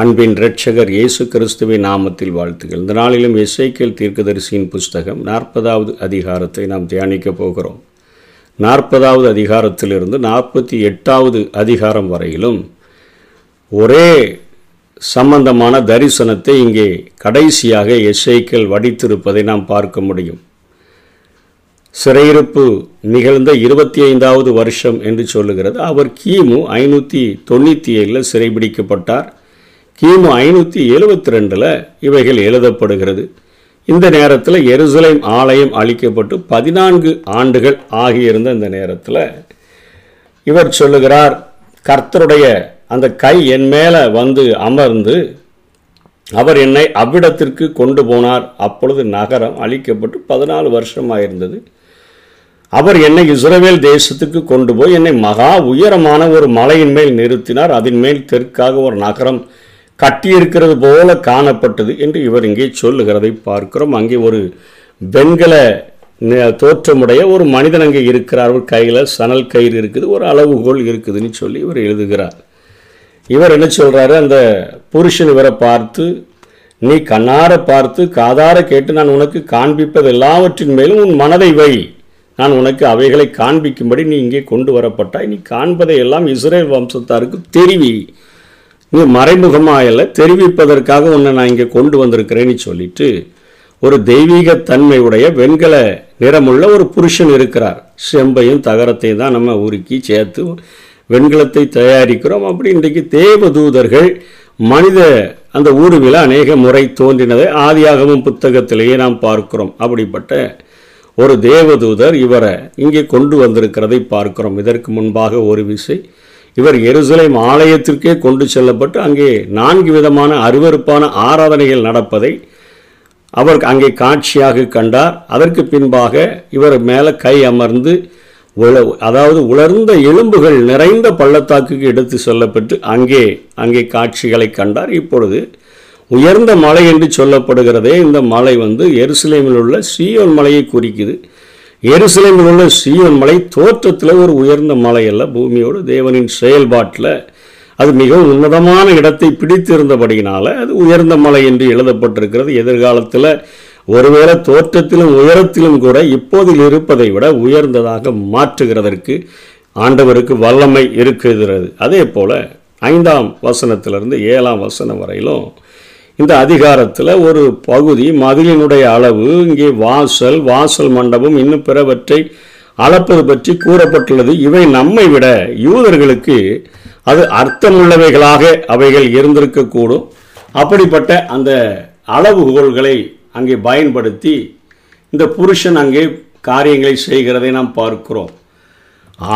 அன்பின் இரட்சகர் இயேசு கிறிஸ்துவின் நாமத்தில் வாழ்த்துகள். இந்த நாளிலும் எஸ்ஐக்கியல் தீர்க்கதரிசியின் புஸ்தகம் நாற்பதாவது அதிகாரத்தை நாம் தியானிக்கப் போகிறோம். நாற்பதாவது அதிகாரத்திலிருந்து நாற்பத்தி எட்டாவது அதிகாரம் வரையிலும் ஒரே சம்பந்தமான தரிசனத்தை இங்கே கடைசியாக எஸ்ஐக்கள் வடித்திருப்பதை நாம் பார்க்க முடியும். சிறையிருப்பு நிகழ்ந்த இருபத்தி ஐந்தாவது வருஷம் என்று சொல்லுகிறது. அவர் கிமு ஐநூற்றி தொண்ணூற்றி ஏழில் சிறைபிடிக்கப்பட்டார். கிமு ஐநூற்றி எழுபத்தி ரெண்டில் இவைகள் எழுதப்படுகிறது. இந்த நேரத்தில் எருசலேம் ஆலயம் அழிக்கப்பட்டு பதினான்கு ஆண்டுகள் ஆகியிருந்த இந்த நேரத்தில் இவர் சொல்லுகிறார் கர்த்தருடைய அந்த கை என் மேலே வந்து அமர்ந்து அவர் என்னை அவ்விடத்திற்கு கொண்டு போனார். அப்பொழுது நகரம் அழிக்கப்பட்டு பதினாலு வருஷமாயிருந்தது. அவர் என்னை இஸ்ரவேல் தேசத்துக்கு கொண்டு போய் என்னை மகா உயரமான ஒரு மலையின் மேல் நிறுத்தினார். அதன் மேல் தெற்காக ஒரு நகரம் கட்டியிருக்கிறது போல காணப்பட்டது என்று இவர் இங்கே சொல்லுகிறதை பார்க்கிறோம். அங்கே ஒரு வெண்கல ந- தோற்றமுடைய ஒரு மனிதன் அங்கே இருக்கிறார். ஒரு கையில் சணல் கயிறு இருக்குது ஒரு அளவுகோல் இருக்குதுன்னு சொல்லி இவர் எழுதுகிறார். இவர் என்ன சொல்றாரு? அந்த புருஷன் இவரை பார்த்து நீ கண்ணார பார்த்து காதார கேட்டு நான் உனக்கு காண்பிப்பது எல்லாவற்றின் மேலும் உன் மனதை வை. நான் உனக்கு அவைகளை காண்பிக்கும்படி நீ இங்கே கொண்டு வரப்பட்டாய். நீ காண்பதை எல்லாம் இஸ்ரேல் வம்சத்தாருக்கு தெரிவி. இங்கே மறைமுகமாக இல்லை தெரிவிப்பதற்காக உன்னை நான் இங்கே கொண்டு வந்திருக்கிறேன்னு சொல்லிட்டு ஒரு தெய்வீக தன்மையுடைய வெண்கல நிறமுள்ள ஒரு புருஷன் இருக்கிறார். செம்பையும் தகரத்தையும் தான் நம்ம உருக்கி சேர்த்து வெண்கலத்தை தயாரிக்கிறோம். அப்படி இன்றைக்கு தேவதூதர்கள் மனித அந்த ஊருவில் அநேக முறை தோன்றினதை ஆதியாகவும் புத்தகத்திலேயே நாம் பார்க்கிறோம். அப்படிப்பட்ட ஒரு தேவதூதர் இவரை இங்கே கொண்டு வந்திருக்கிறதை பார்க்கிறோம். இதற்கு முன்பாக ஒரு விசை இவர் எருசலேம் ஆலயத்திற்கே கொண்டு செல்லப்பட்டு அங்கே நான்கு விதமான அருவருப்பான ஆராதனைகள் நடப்பதை அவர் அங்கே காட்சியாக கண்டார். அதற்கு பின்பாக இவர் மேலே கை அமர்ந்து உல அதாவது உலர்ந்த எலும்புகள் நிறைந்த பள்ளத்தாக்குக்கு எடுத்து செல்லப்பட்டு அங்கே அங்கே காட்சிகளை கண்டார். இப்பொழுது உயர்ந்த மலை என்று சொல்லப்படுகிறதே இந்த மலை வந்து எருசலேமில் உள்ள சீயோன் மலையை குறிக்குது. எருசலேமில் உள்ள சீவன் மலை தோற்றத்தில் ஒரு உயர்ந்த மலை அல்ல. பூமியோடு தேவனின் செயல்பாட்டில் அது மிகவும் உன்னதமான இடத்தை பிடித்திருந்தபடியினால அது உயர்ந்த மலை என்று எழுதப்பட்டிருக்கிறது. எதிர்காலத்தில் ஒருவேளை தோற்றத்திலும் உயரத்திலும் கூட இப்போதில் இருப்பதை விட உயர்ந்ததாக மாற்றுகிறதற்கு ஆண்டவருக்கு வல்லமை இருக்கிறது. அதே போல ஐந்தாம் வசனத்திலிருந்து ஏழாம் வசனம் வரையிலும் இந்த அதிகாரத்தில் ஒரு பகுதி மதிலினுடைய அளவு இங்கே வாசல் வாசல் மண்டபம் இன்னும் பிறவற்றை அளப்பது பற்றி கூறப்பட்டுள்ளது. இவை நம்மை விட யூதர்களுக்கு அது அர்த்தமுள்ளவைகளாக அவைகள் இருந்திருக்கக்கூடும். அப்படிப்பட்ட அந்த அளவுகோல்களை அங்கே பயன்படுத்தி இந்த புருஷன் அங்கே காரியங்களை செய்கிறதை நாம் பார்க்கிறோம்.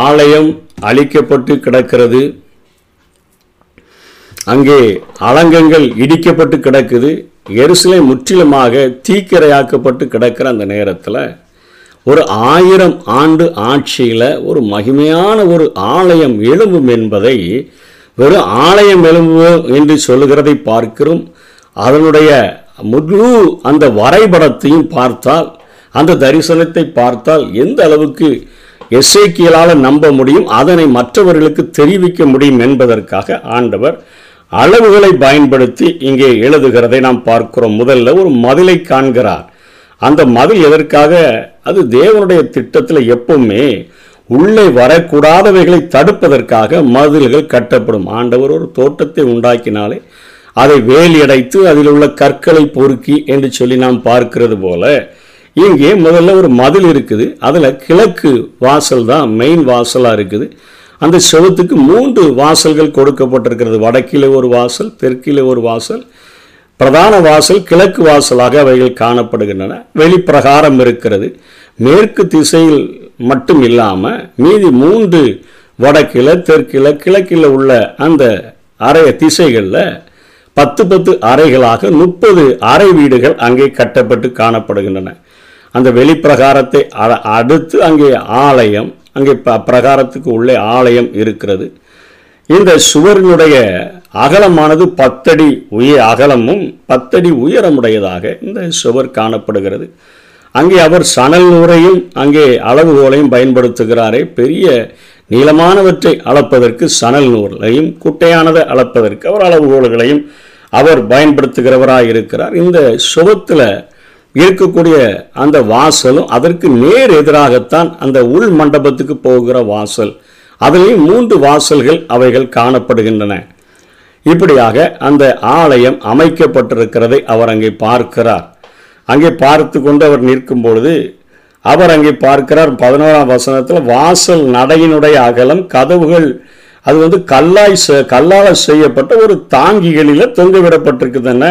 ஆலயம் அழிக்கப்பட்டு கிடக்கிறது. அங்கே அலங்கங்கள் இடிக்கப்பட்டு கிடக்குது. எருசலேம் முற்றிலுமாக தீக்கிரையாக்கப்பட்டு கிடக்கிற அந்த நேரத்தில் ஒரு ஆயிரம் ஆண்டு ஆட்சியில் ஒரு மகிமையான ஒரு ஆலயம் எழும்பும் என்பதை வெறும் ஆலயம் எழும்புவோம் என்று சொல்லுகிறதை பார்க்கிறோம். அதனுடைய முழு அந்த வரைபடத்தையும் பார்த்தால் அந்த தரிசனத்தை பார்த்தால் எந்த அளவுக்கு எஸ்ஐக்கியலால் நம்ப முடியும் அதனை மற்றவர்களுக்கு தெரிவிக்க முடியும் என்பதற்காக ஆண்டவர் அளவுகளை பயன்படுத்தி இங்கே எழுதுகிறதை நாம் பார்க்கிறோம். முதல்ல ஒரு மதிலை காண்கிறார். அந்த மதில் எதற்காக? அது தேவனுடைய திட்டத்தில் எப்பவுமே உள்ளே வரக்கூடாதவைகளை தடுப்பதற்காக மதில்கள் கட்டப்படும். ஆண்டவர் ஒரு தோட்டத்தை உண்டாக்கினாலே அதை வேலியடைத்து அதில் உள்ள கற்களை பொறுக்கி என்று சொல்லி நாம் பார்க்கிறது போல இங்கே முதல்ல ஒரு மதில் இருக்குது. அதில் கிழக்கு வாசல் தான் மெயின் வாசலாக இருக்குது. அந்த செவத்துக்கு மூன்று வாசல்கள் கொடுக்கப்பட்டிருக்கிறது. வடக்கிலே ஒரு வாசல் தெற்கிலே ஒரு வாசல் பிரதான வாசல் கிழக்கு வாசலாக அவைகள் காணப்படுகின்றன. வெளிப்பிரகாரம் இருக்கிறது. மேற்கு திசையில் மட்டும் இல்லாமல் மீதி மூன்று வடக்கில் தெற்கில் கிழக்கில் உள்ள அந்த அறை திசைகளில் பத்து பத்து அறைகளாக முப்பது அறை வீடுகள் அங்கே கட்டப்பட்டு காணப்படுகின்றன. அந்த வெளிப்பிரகாரத்தை அ- அடுத்து அங்கே ஆலயம் அங்கே ப- பிரகாரத்துக்கு உள்ளே ஆலயம் இருக்கிறது. இந்த சுவரினுடைய அகலமானது பத்தடி உய அகலமும் பத்தடி உயரமுடையதாக இந்த சுவர் காணப்படுகிறது. அங்கே அவர் சணல் நூறையும் அங்கே அளவுகோலையும் பயன்படுத்துகிறாரே. பெரிய நீளமானவற்றை அளப்பதற்கு சணல் நூலையும் குட்டையானதை அளப்பதற்கு அவர் அளவுகோல்களையும் அவர் பயன்படுத்துகிறவராக இருக்கிறார் இந்த சுவத்தில் இருக்கக்கூடிய அந்த வாசலும் அதற்கு நேர் எதிராகத்தான் அந்த உள் மண்டபத்துக்கு போகிற வாசல். அதிலேயும் மூன்று வாசல்கள் அவைகள் காணப்படுகின்றன. இப்படியாக அந்த ஆலயம் அமைக்கப்பட்டிருக்கிறதை அவர் அங்கே பார்க்கிறார். அங்கே பார்த்து கொண்டு அவர் நிற்கும் பொழுது அவர் அங்கே பார்க்கிறார் பதினோராம் வசனத்தில் வாசல் நடையினுடைய அகலம் கதவுகள் அது வந்து கல்லாய் கல்லால் செய்யப்பட்ட ஒரு தாங்கிகளில் தொங்கவிடப்பட்டிருக்குதுன்னு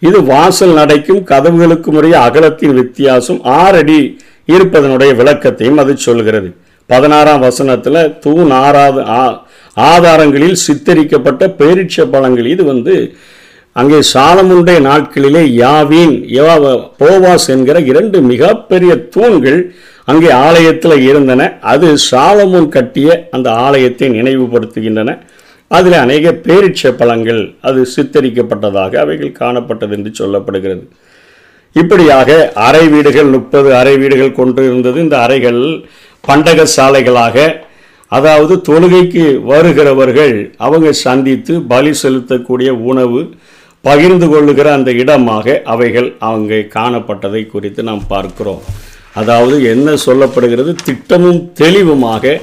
இது வாசல் நடைக்கும் கதவுகளுக்கும் உடைய அகலத்தின் வித்தியாசம் ஆறடி இருப்பதனுடைய விளக்கத்தையும் அது சொல்கிறது. பதினாறாம் வசனத்தில் தூண் ஆறாவது ஆ- ஆதாரங்களில் சித்தரிக்கப்பட்ட பேரிட்ச பழங்கள். இது வந்து அங்கே சாலமுடைய நாட்களிலே யாவீன் யவா- போவாஸ் என்கிற இரண்டு மிகப்பெரிய தூண்கள் அங்கே ஆலயத்தில் இருந்தன. அது சாலமுன் கட்டிய அந்த ஆலயத்தை நினைவுபடுத்துகின்றன. அதில் அநேக பேரிட்ச பழங்கள் அது சித்தரிக்கப்பட்டதாக அவைகள் காணப்பட்டது என்று சொல்லப்படுகிறது. இப்படியாக அறை வீடுகள் முப்பது அறை வீடுகள் கொண்டு இருந்தது இந்த அறைகள் பண்டக சாலைகளாக அதாவது தொழுகைக்கு வருகிறவர்கள் அவங்க சந்தித்து பலி செலுத்தக்கூடிய உணவு பகிர்ந்து கொள்ளுகிற அந்த இடமாக அவைகள் அங்கே காணப்பட்டதை குறித்து நாம் பார்க்கிறோம். அதாவது என்ன சொல்லப்படுகிறது? திட்டமும் தெளிவுமாக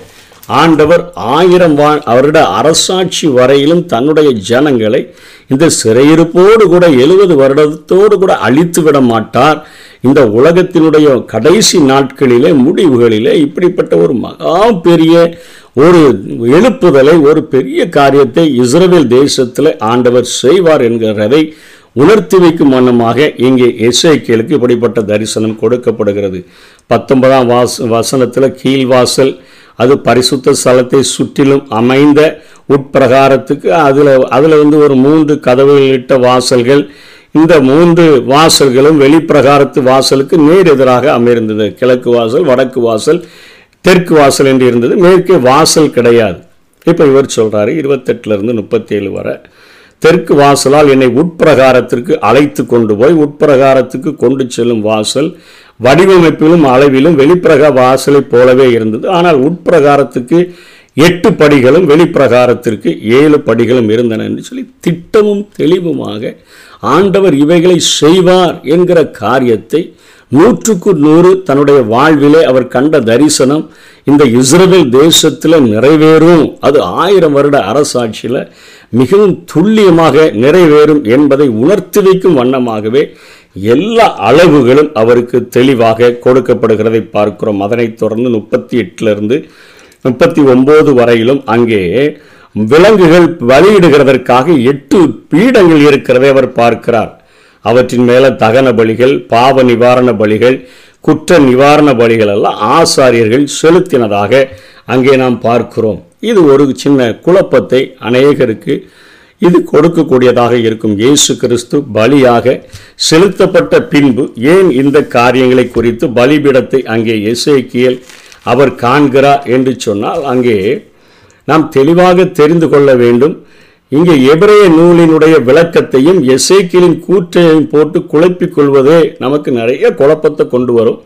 ஆண்டவர் ஆயிரம் வா அவருடைய அரசாட்சி வரையிலும் தன்னுடைய ஜனங்களை இந்த சிறையிருப்போடு கூட எழுபது வருடத்தோடு கூட அழித்து விட மாட்டார். இந்த உலகத்தினுடைய கடைசி நாட்களிலே முடிவுகளிலே இப்படிப்பட்ட ஒரு மகா பெரிய ஒரு எழுப்புதலை ஒரு பெரிய காரியத்தை இஸ்ரேல் தேசத்தில் ஆண்டவர் செய்வார் என்கிறதை உணர்த்தி வைக்கும் வண்ணமாக இங்கே எஸ்ஐக்கியலுக்கு இப்படிப்பட்ட தரிசனம் கொடுக்கப்படுகிறது. பத்தொன்பதாம் வாச வசனத்தில் கீழ்வாசல் அது பரிசுத்த ஸ்தலத்தை சுற்றிலும் அமைந்த உட்பிரகாரத்துக்கு அதில் அதில் வந்து ஒரு மூன்று கதவுகளிட்ட வாசல்கள். இந்த மூன்று வாசல்களும் வெளிப்பிரகாரத்து வாசலுக்கு நேர் எதிராக அமைந்திருந்தது கிழக்கு வாசல் வடக்கு வாசல் தெற்கு வாசல் என்று இருந்தது. மேற்கே வாசல் கிடையாது. இப்போ இவர் சொல்கிறாரு இருபத்தெட்டுலேருந்து இருந்து முப்பத்தி வரை. தெற்கு வாசலால் என்னை உட்பிரகாரத்திற்கு அழைத்து கொண்டு போய் உட்பிரகாரத்துக்கு கொண்டு செல்லும் வாசல் வடிவமைப்பிலும் அளவிலும் வெளிப்பிரக வாசலைப் போலவே இருந்தது. ஆனால் உட்பிரகாரத்துக்கு எட்டு படிகளும் வெளிப்பிரகாரத்திற்கு ஏழு படிகளும் இருந்தன என்று சொல்லி திட்டமும் தெளிவுமாக ஆண்டவர் இவைகளை செய்வார் என்கிற காரியத்தை நூற்றுக்கு நூறு தன்னுடைய வாழ்விலே அவர் கண்ட தரிசனம் இந்த இஸ்ரேல் தேசத்தில் நிறைவேறும். அது ஆயிரம் வருட அரசாட்சியில் மிகவும் துல்லியமாக நிறைவேறும் என்பதை உணர்த்தி வைக்கும் வண்ணமாகவே எல்லா அளவுகளும் அவருக்கு தெளிவாக கொடுக்கப்படுகிறதை பார்க்கிறோம். அதனைத் தொடர்ந்து முப்பத்தி எட்டிலிருந்து முப்பத்தி ஒம்பது வரையிலும் அங்கே விலங்குகள் பலியிடுகிறதற்காக எட்டு பீடங்கள் இருக்கிறதை அவர் பார்க்கிறார். அவற்றின் மேலே தகன பலிகள் பாவ நிவாரண பலிகள் குற்ற நிவாரண பலிகள் எல்லாம் ஆசாரியர்கள் செலுத்தினதாக அங்கே நாம் பார்க்கிறோம். இது ஒரு சின்ன குழப்பத்தை அநேகருக்கு இது கொடுக்கக்கூடியதாக இருக்கும். இயேசு கிறிஸ்து பலியாக செலுத்தப்பட்ட பின்பு ஏன் இந்த காரியங்களை குறித்து பலிபீடத்தை அங்கே இசைக்கியல் அவர் காண்கிறார் என்று சொன்னால் அங்கே நாம் தெளிவாக தெரிந்து கொள்ள வேண்டும். இங்கே எபிரேய நூலினுடைய விளக்கத்தையும் எசேக்கியலின் கூற்றையும் போட்டு குழப்பிக் கொள்வதே நமக்கு நிறைய குழப்பத்தை கொண்டு வரும்.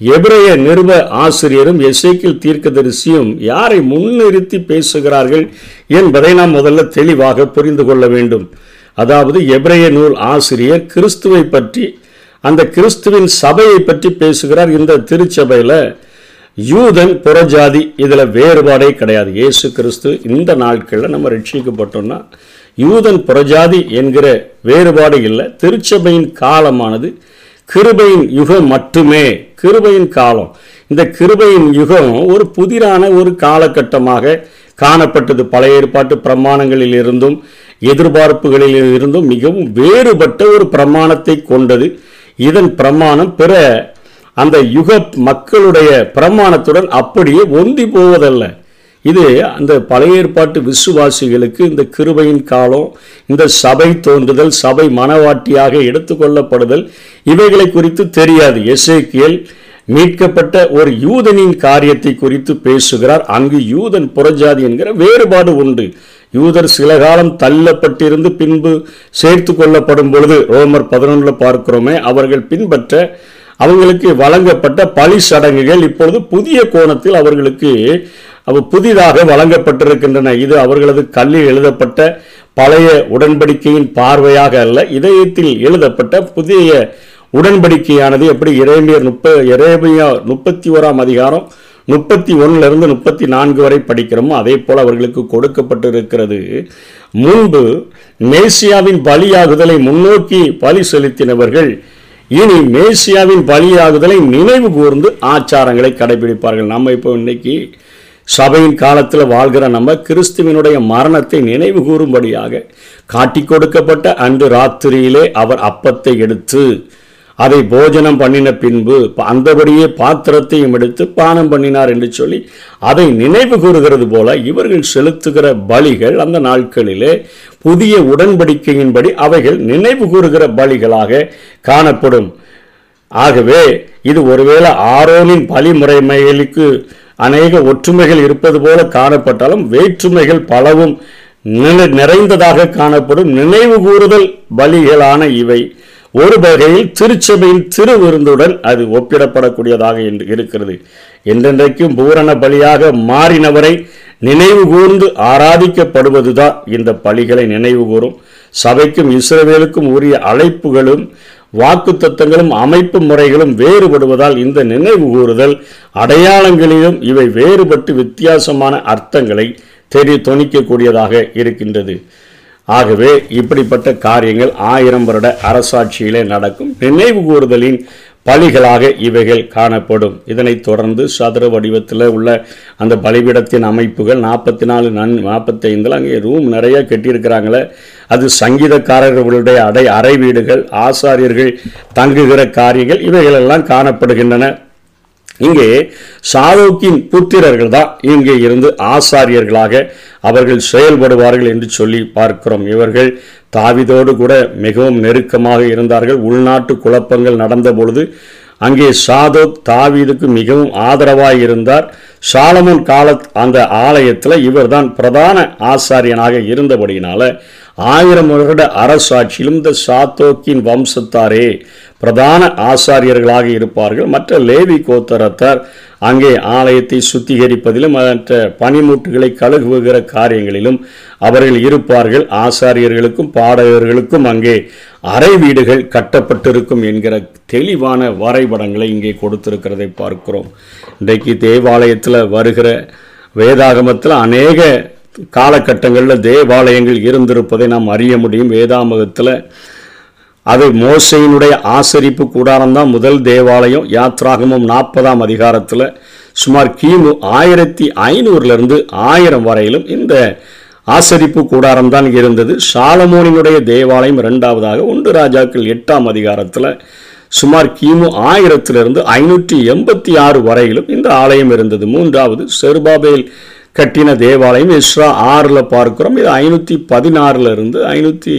எபிரேய நிருப ஆசிரியரும் எசேக்கியல் தீர்க்கதரிசியும் யாரை முன்னிறுத்தி பேசுகிறார்கள் என்பதை நாம் முதல்ல தெளிவாக புரிந்து கொள்ள வேண்டும். அதாவது எபிரேய நூல் ஆசிரியர் கிறிஸ்துவை பற்றி அந்த கிறிஸ்துவின் சபையை பற்றி பேசுகிறார். இந்த திருச்சபையில் யூதன் புறஜாதி இதில் வேறுபாடே கிடையாது. இயேசு கிறிஸ்து இந்த நாட்களில் நம்ம ரட்சிக்கப்பட்டோம்னா யூதன் புறஜாதி என்கிற வேறுபாடு இல்லை. திருச்சபையின் காலமானது கிருபையின் யுகம் மட்டுமே கிருபையின் காலம். இந்த கிருபையின் யுகம் ஒரு புதிரான ஒரு காலகட்டமாக காணப்பட்டது. பழைய ஏற்பாட்டு பிரமாணங்களில் இருந்தும் எதிர்பார்ப்புகளில் இருந்தும் மிகவும் வேறுபட்ட ஒரு பிரமாணத்தை கொண்டது. இதன் பிரமாணம் பிற அந்த யுக மக்களுடைய பிரமாணத்துடன் அப்படியே ஒந்தி போவதல்ல. இது அந்த பழைய ஏற்பாட்டு விசுவாசிகளுக்கு இந்த கிருபையின் காலம் இந்த சபை தோன்றுதல் சபை மனவாட்டியாக எடுத்துக்கொள்ளப்படுதல் இவைகளை குறித்து தெரியாது. எசேக்கியல் மீட்கப்பட்ட ஒரு யூதனின் காரியத்தை குறித்து பேசுகிறார். அங்கு யூதன் புறஜாதி என்கிற வேறுபாடு உண்டு. யூதர் சில காலம் தள்ளப்பட்டிருந்து பின்பு சேர்த்து கொள்ளப்படும் பொழுது ரோமர் பதினொன்றில் பார்க்கிறோமே அவர்கள் பின்பற்ற அவங்களுக்கு வழங்கப்பட்ட பழி சடங்குகள் இப்பொழுது புதிய கோணத்தில் அவர்களுக்கு அவ புதிதாக வழங்கப்பட்டிருக்கின்றன. இது அவர்களது கல்லில் எழுதப்பட்ட பழைய உடன்படிக்கையின் பார்வையாக அல்ல இதயத்தில் எழுதப்பட்ட புதிய உடன்படிக்கையானது. எப்படி? இறைமையர் முப்ப இறைமையா முப்பத்தி ஓராம் அதிகாரம் முப்பத்தி ஒன்றிலிருந்து முப்பத்தி நான்கு வரை படிக்கிறோமோ அதே போல் அவர்களுக்கு கொடுக்கப்பட்டிருக்கிறது. முன்பு மேசியாவின் பலியாகுதலை முன்னோக்கி பலி செலுத்தினவர்கள் இனி மேசியாவின் பலியாகுதலை நினைவு கூர்ந்து ஆச்சாரங்களை கடைபிடிப்பார்கள். நம்ம இப்போ இன்னைக்கு சபையின் காலத்தில் வாழ்கிற நம்ம கிறிஸ்துவினுடைய மரணத்தை நினைவு கூறும்படியாக காட்டி கொடுக்கப்பட்ட அன்று ராத்திரியிலே அவர் அப்பத்தை எடுத்து அதை போஜனம் பண்ணின பின்பு அந்தபடியே பாத்திரத்தையும் எடுத்து பானம் பண்ணினார் என்று சொல்லி அதை நினைவு கூறுகிறது போல இவர்கள் செலுத்துகிற பலிகள் அந்த நாட்களிலே புதிய உடன்படிக்கையின்படி அவைகள் நினைவு கூறுகிற பலிகளாக காணப்படும். ஆகவே இது ஒருவேளை ஆரோனின் பலி முறைமைகளுக்கு அநேக ஒற்றுமைகள் இருப்பது போல காணப்பட்டாலும் வேற்றுமைகள் பலவும் நிறைந்ததாக காணப்படும் நினைவு கூறுதல் பலிகளான இவை. ஒரு வகையில் திருச்சபையின் திருவிருந்துடன் அது ஒப்பிடப்படக்கூடியதாக என்று இருக்கிறது. என்றென்றைக்கும் பூரண பலியாக மாறினவரை நினைவு கூர்ந்து ஆராதிக்கப்படுவதுதான் இந்த பலிகளை நினைவு கூறும். சபைக்கும் இஸ்ரவேலுக்கும் உரிய அழைப்புகளும் வாக்குத்தத்தங்களும் அமைப்பு முறைகளும் வேறுபடுவதால் இந்த நினைவு கூறுதல் அடையாளங்களிலும் இவை வேறுபட்டு வித்தியாசமான அர்த்தங்களை தெரி தொனிக்கக்கூடியதாக இருக்கின்றது. ஆகவே இப்படிப்பட்ட காரியங்கள் ஆயிரம் வருட அரசாட்சியிலே நடக்கும். நினைவு கூறுதலின் பலிகளாக இவைகள் காணப்படும். இதனைத் தொடர்ந்து சதுர வடிவத்தில் உள்ள அந்த பலிபீடத்தின் அமைப்புகள் நாற்பத்தி நாலு நன் நாற்பத்தைந்தில் அங்கே ரூம் நிறைய கட்டியிருக்கிறாங்களே. அது சங்கீதக்காரர்களுடைய அடை அறை வீடுகள் ஆசாரியர்கள் தங்குகிற காரியங்கள் இவைகளெல்லாம் காணப்படுகின்றன. இங்கே சாதோக்கின் புத்திரர்கள் தான் இங்கே இருந்து ஆசாரியர்களாக அவர்கள் செயல்படுவார்கள் என்று சொல்லி பார்க்கிறோம். இவர்கள் தாவிதோடு கூட மிகவும் நெருக்கமாக இருந்தார்கள். உள்நாட்டு குழப்பங்கள் நடந்த பொழுது அங்கே சாதோக் தாவீதுக்கு மிகவும் ஆதரவாக இருந்தார் சாலமோன் கால அந்த ஆலயத்தில் இவர்தான் பிரதான ஆசாரியனாக இருந்தபடியினால ஆயிரம் வருட அரசாட்சியிலும் இந்த சாத்தோக்கின் வம்சத்தாரே பிரதான ஆசாரியர்களாக இருப்பார்கள். மற்ற லேவி கோத்தரத்தார் அங்கே ஆலயத்தை சுத்திகரிப்பதிலும் மற்ற பனிமூட்டுகளை கழுகுகிற காரியங்களிலும் அவர்கள் இருப்பார்கள். ஆசாரியர்களுக்கும் பாடகர்களுக்கும் அங்கே அறை வீடுகள் கட்டப்பட்டிருக்கும் என்கிற தெளிவான வரைபடங்களை இங்கே கொடுத்திருக்கிறதை பார்க்கிறோம். இன்றைக்கு தேவாலயத்தில் வருகிற வேதாகமத்தில் அநேக காலகட்டங்களில் தேவாலயங்கள் இருந்திருப்பதை நாம் அறிய முடியும். வேதாமகத்தில் அது மோசையினுடைய ஆசரிப்பு கூடாரம் தான் முதல் தேவாலயம். யாத்ராகமும் நாற்பதாம் அதிகாரத்தில் சுமார் கிமு ஆயிரத்தி ஐநூறுலேருந்து ஆயிரம் வரையிலும் இந்த ஆசரிப்பு கூடாரம் தான் இருந்தது. சாலமோனினுடைய தேவாலயம் இரண்டாவதாக ஒன்று ராஜாக்கள் எட்டாம் அதிகாரத்தில் சுமார் கிமு ஆயிரத்திலிருந்து ஐநூற்றி எண்பத்தி ஆறு வரையிலும் இந்த ஆலயம் இருந்தது. மூன்றாவது செருபாபேல் கட்டின தேவாலயம் இஸ்ரா ஆறில் பார்க்கிறோம். இது ஐநூற்றி பதினாறுல இருந்து ஐநூற்றி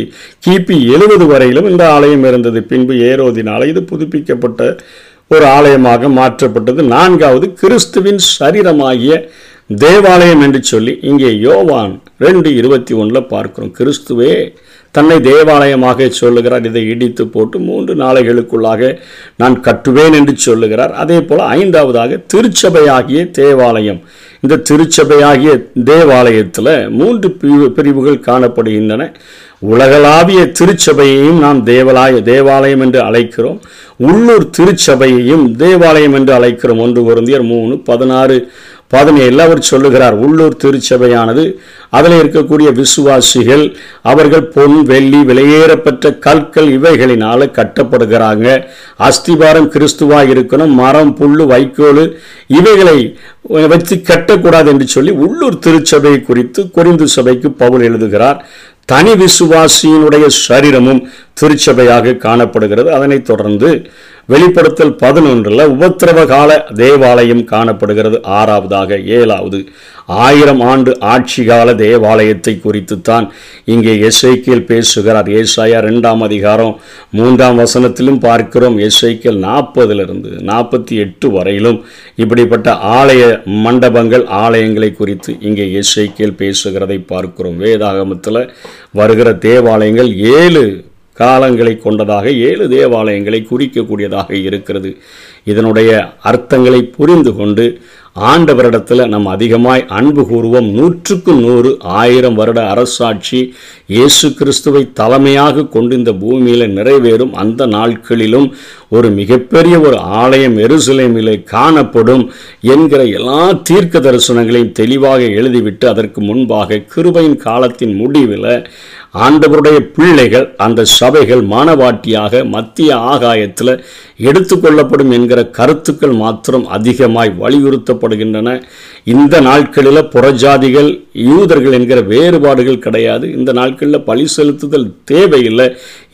கிபி எழுபது வரையிலும் இந்த ஆலயம் இருந்தது. பின்பு ஏரோதினால இது புதுப்பிக்கப்பட்ட ஒரு ஆலயமாக மாற்றப்பட்டது. நான்காவது கிறிஸ்துவின் சரீரமாகிய தேவாலயம் என்று சொல்லி இங்கே யோவான் ரெண்டு இருபத்தி ஒன்றில் பார்க்கிறோம். கிறிஸ்துவே தன்னை தேவாலயமாக சொல்லுகிறார். இதை இடித்து போட்டு மூன்று நாளைகளுக்குள்ளாக நான் கட்டுவேன் என்று சொல்லுகிறார். அதே போல் ஐந்தாவதாக திருச்சபையாகிய தேவாலயம். இந்த திருச்சபையாகிய தேவாலயத்தில் மூன்று பிரிவு பிரிவுகள் காணப்படுகின்றன. உலகளாவிய திருச்சபையையும் நாம் தேவலாய தேவாலயம் என்று அழைக்கிறோம். உள்ளூர் திருச்சபையையும் தேவாலயம் என்று அழைக்கிறோம். ஒன்று குருந்தியர் மூணு பதினாறு பாதமையில் அவர் சொல்லுகிறார் உள்ளூர் திருச்சபையானது அதில் இருக்கக்கூடிய விசுவாசிகள் அவர்கள் பொன் வெள்ளி விலையேறப்பெற்ற கற்கள் இவைகளினால கட்டப்படுகிறாங்க. அஸ்திபாரம் கிறிஸ்துவாக இருக்கணும் மரம் புல்லு வைக்கோல் இவைகளை வச்சு கட்டக்கூடாது என்று சொல்லி உள்ளூர் திருச்சபை குறித்து குறிந்து சபைக்கு பவுல் எழுதுகிறார். தனி விசுவாசியினுடைய சரீரமும் திருச்சபையாக காணப்படுகிறது. அதனைத் தொடர்ந்து வெளிப்படுத்தல் பதினொன்றில் உபத்திரவ கால தேவாலயம் காணப்படுகிறது. ஆறாவதாக ஏழாவது. ஆயிரம் ஆண்டு ஆட்சி கால தேவாலயத்தை குறித்துத்தான் இங்கே எஸ்ஐக்கியல் பேசுகிறார். ஏசாயா ரெண்டாம் அதிகாரம் மூன்றாம் வசனத்திலும் பார்க்கிறோம். எஸ்ஐக்கியல் நாற்பதிலிருந்து நாற்பத்தி எட்டு வரையிலும் இப்படிப்பட்ட ஆலய மண்டபங்கள் ஆலயங்களை குறித்து இங்கே எஸ்ஐக்கியல் பேசுகிறதை பார்க்கிறோம். வேதாகமத்தில் வருகிற தேவாலயங்கள் ஏழு காலங்களை கொண்டதாக ஏழு தேவாலயங்களை குறிக்கக்கூடியதாக இருக்கிறது. இதனுடைய அர்த்தங்களை புரிந்து கொண்டு ஆண்டவரிடத்தில் நம் அதிகமாய் அன்பு கூறுவோம். நூற்றுக்கு நூறு ஆயிரம் வருட அரசாட்சி இயேசு கிறிஸ்துவை தலைமையாக கொண்டு இந்த பூமியில் நிறைவேறும். அந்த நாட்களிலும் ஒரு மிகப்பெரிய ஒரு ஆலயம் எருசலேமிலே காணப்படும் என்கிற எல்லா தீர்க்க தரிசனங்களையும் தெளிவாக எழுதிவிட்டு அதற்கு முன்பாக கிருபையின் காலத்தின் முடிவில் ஆண்டவருடைய பிள்ளைகள் அந்த சபைகள் மானவாட்டியாக மத்திய ஆகாயத்தில் எடுத்துக்கொள்ளப்படும் என்கிற கருத்துக்கள் மாத்திரம் அதிகமாய் வலியுறுத்தப்படுகின்றன. இந்த நாட்களில் புறஜாதிகள் யூதர்கள் என்கிற வேறுபாடுகள் கிடையாது. இந்த நாட்களில் பலி செலுத்துதல் தேவையில்லை.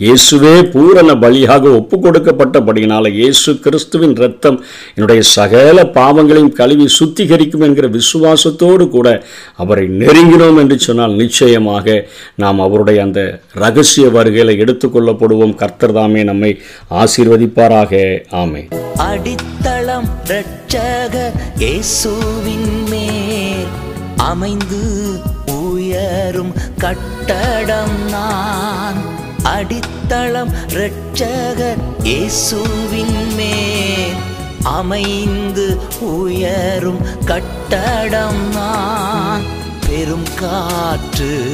இயேசுவே பூரண பலியாக ஒப்பு கொடுக்கப்பட்டபடியினால் இயேசு கிறிஸ்துவின் ரத்தம் என்னுடைய சகல பாவங்களையும் கழுவி சுத்திகரிக்கும் என்கிற விசுவாசத்தோடு கூட அவரை நெருங்கினோம் என்று சொன்னால் நிச்சயமாக நாம் அவருடைய அந்த ரகசிய வருகையில் எடுத்துக்கொள்ளப்படுவோம் கர்த்தர் தாமே நம்மை ஆசீர்வதிப்பாராக. ஆமை அடித்தளம் மேல் அமைந்து உயரும் கட்டடம் நான். அடித்தளம் ரட்சக இயேசுவின் மேல் அமைந்து உயரும் கட்டடம் நான். பெரும் காற்று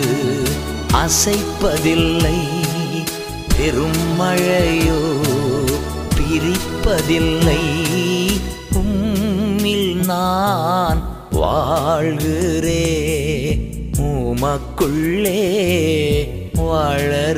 அசைப்பதில்லை. பெரும் மழையோ பிரிப்பதில்லை. உம்மில் நான் வாழ்கிறே. உமக்குள்ளே வளர்கிறேன்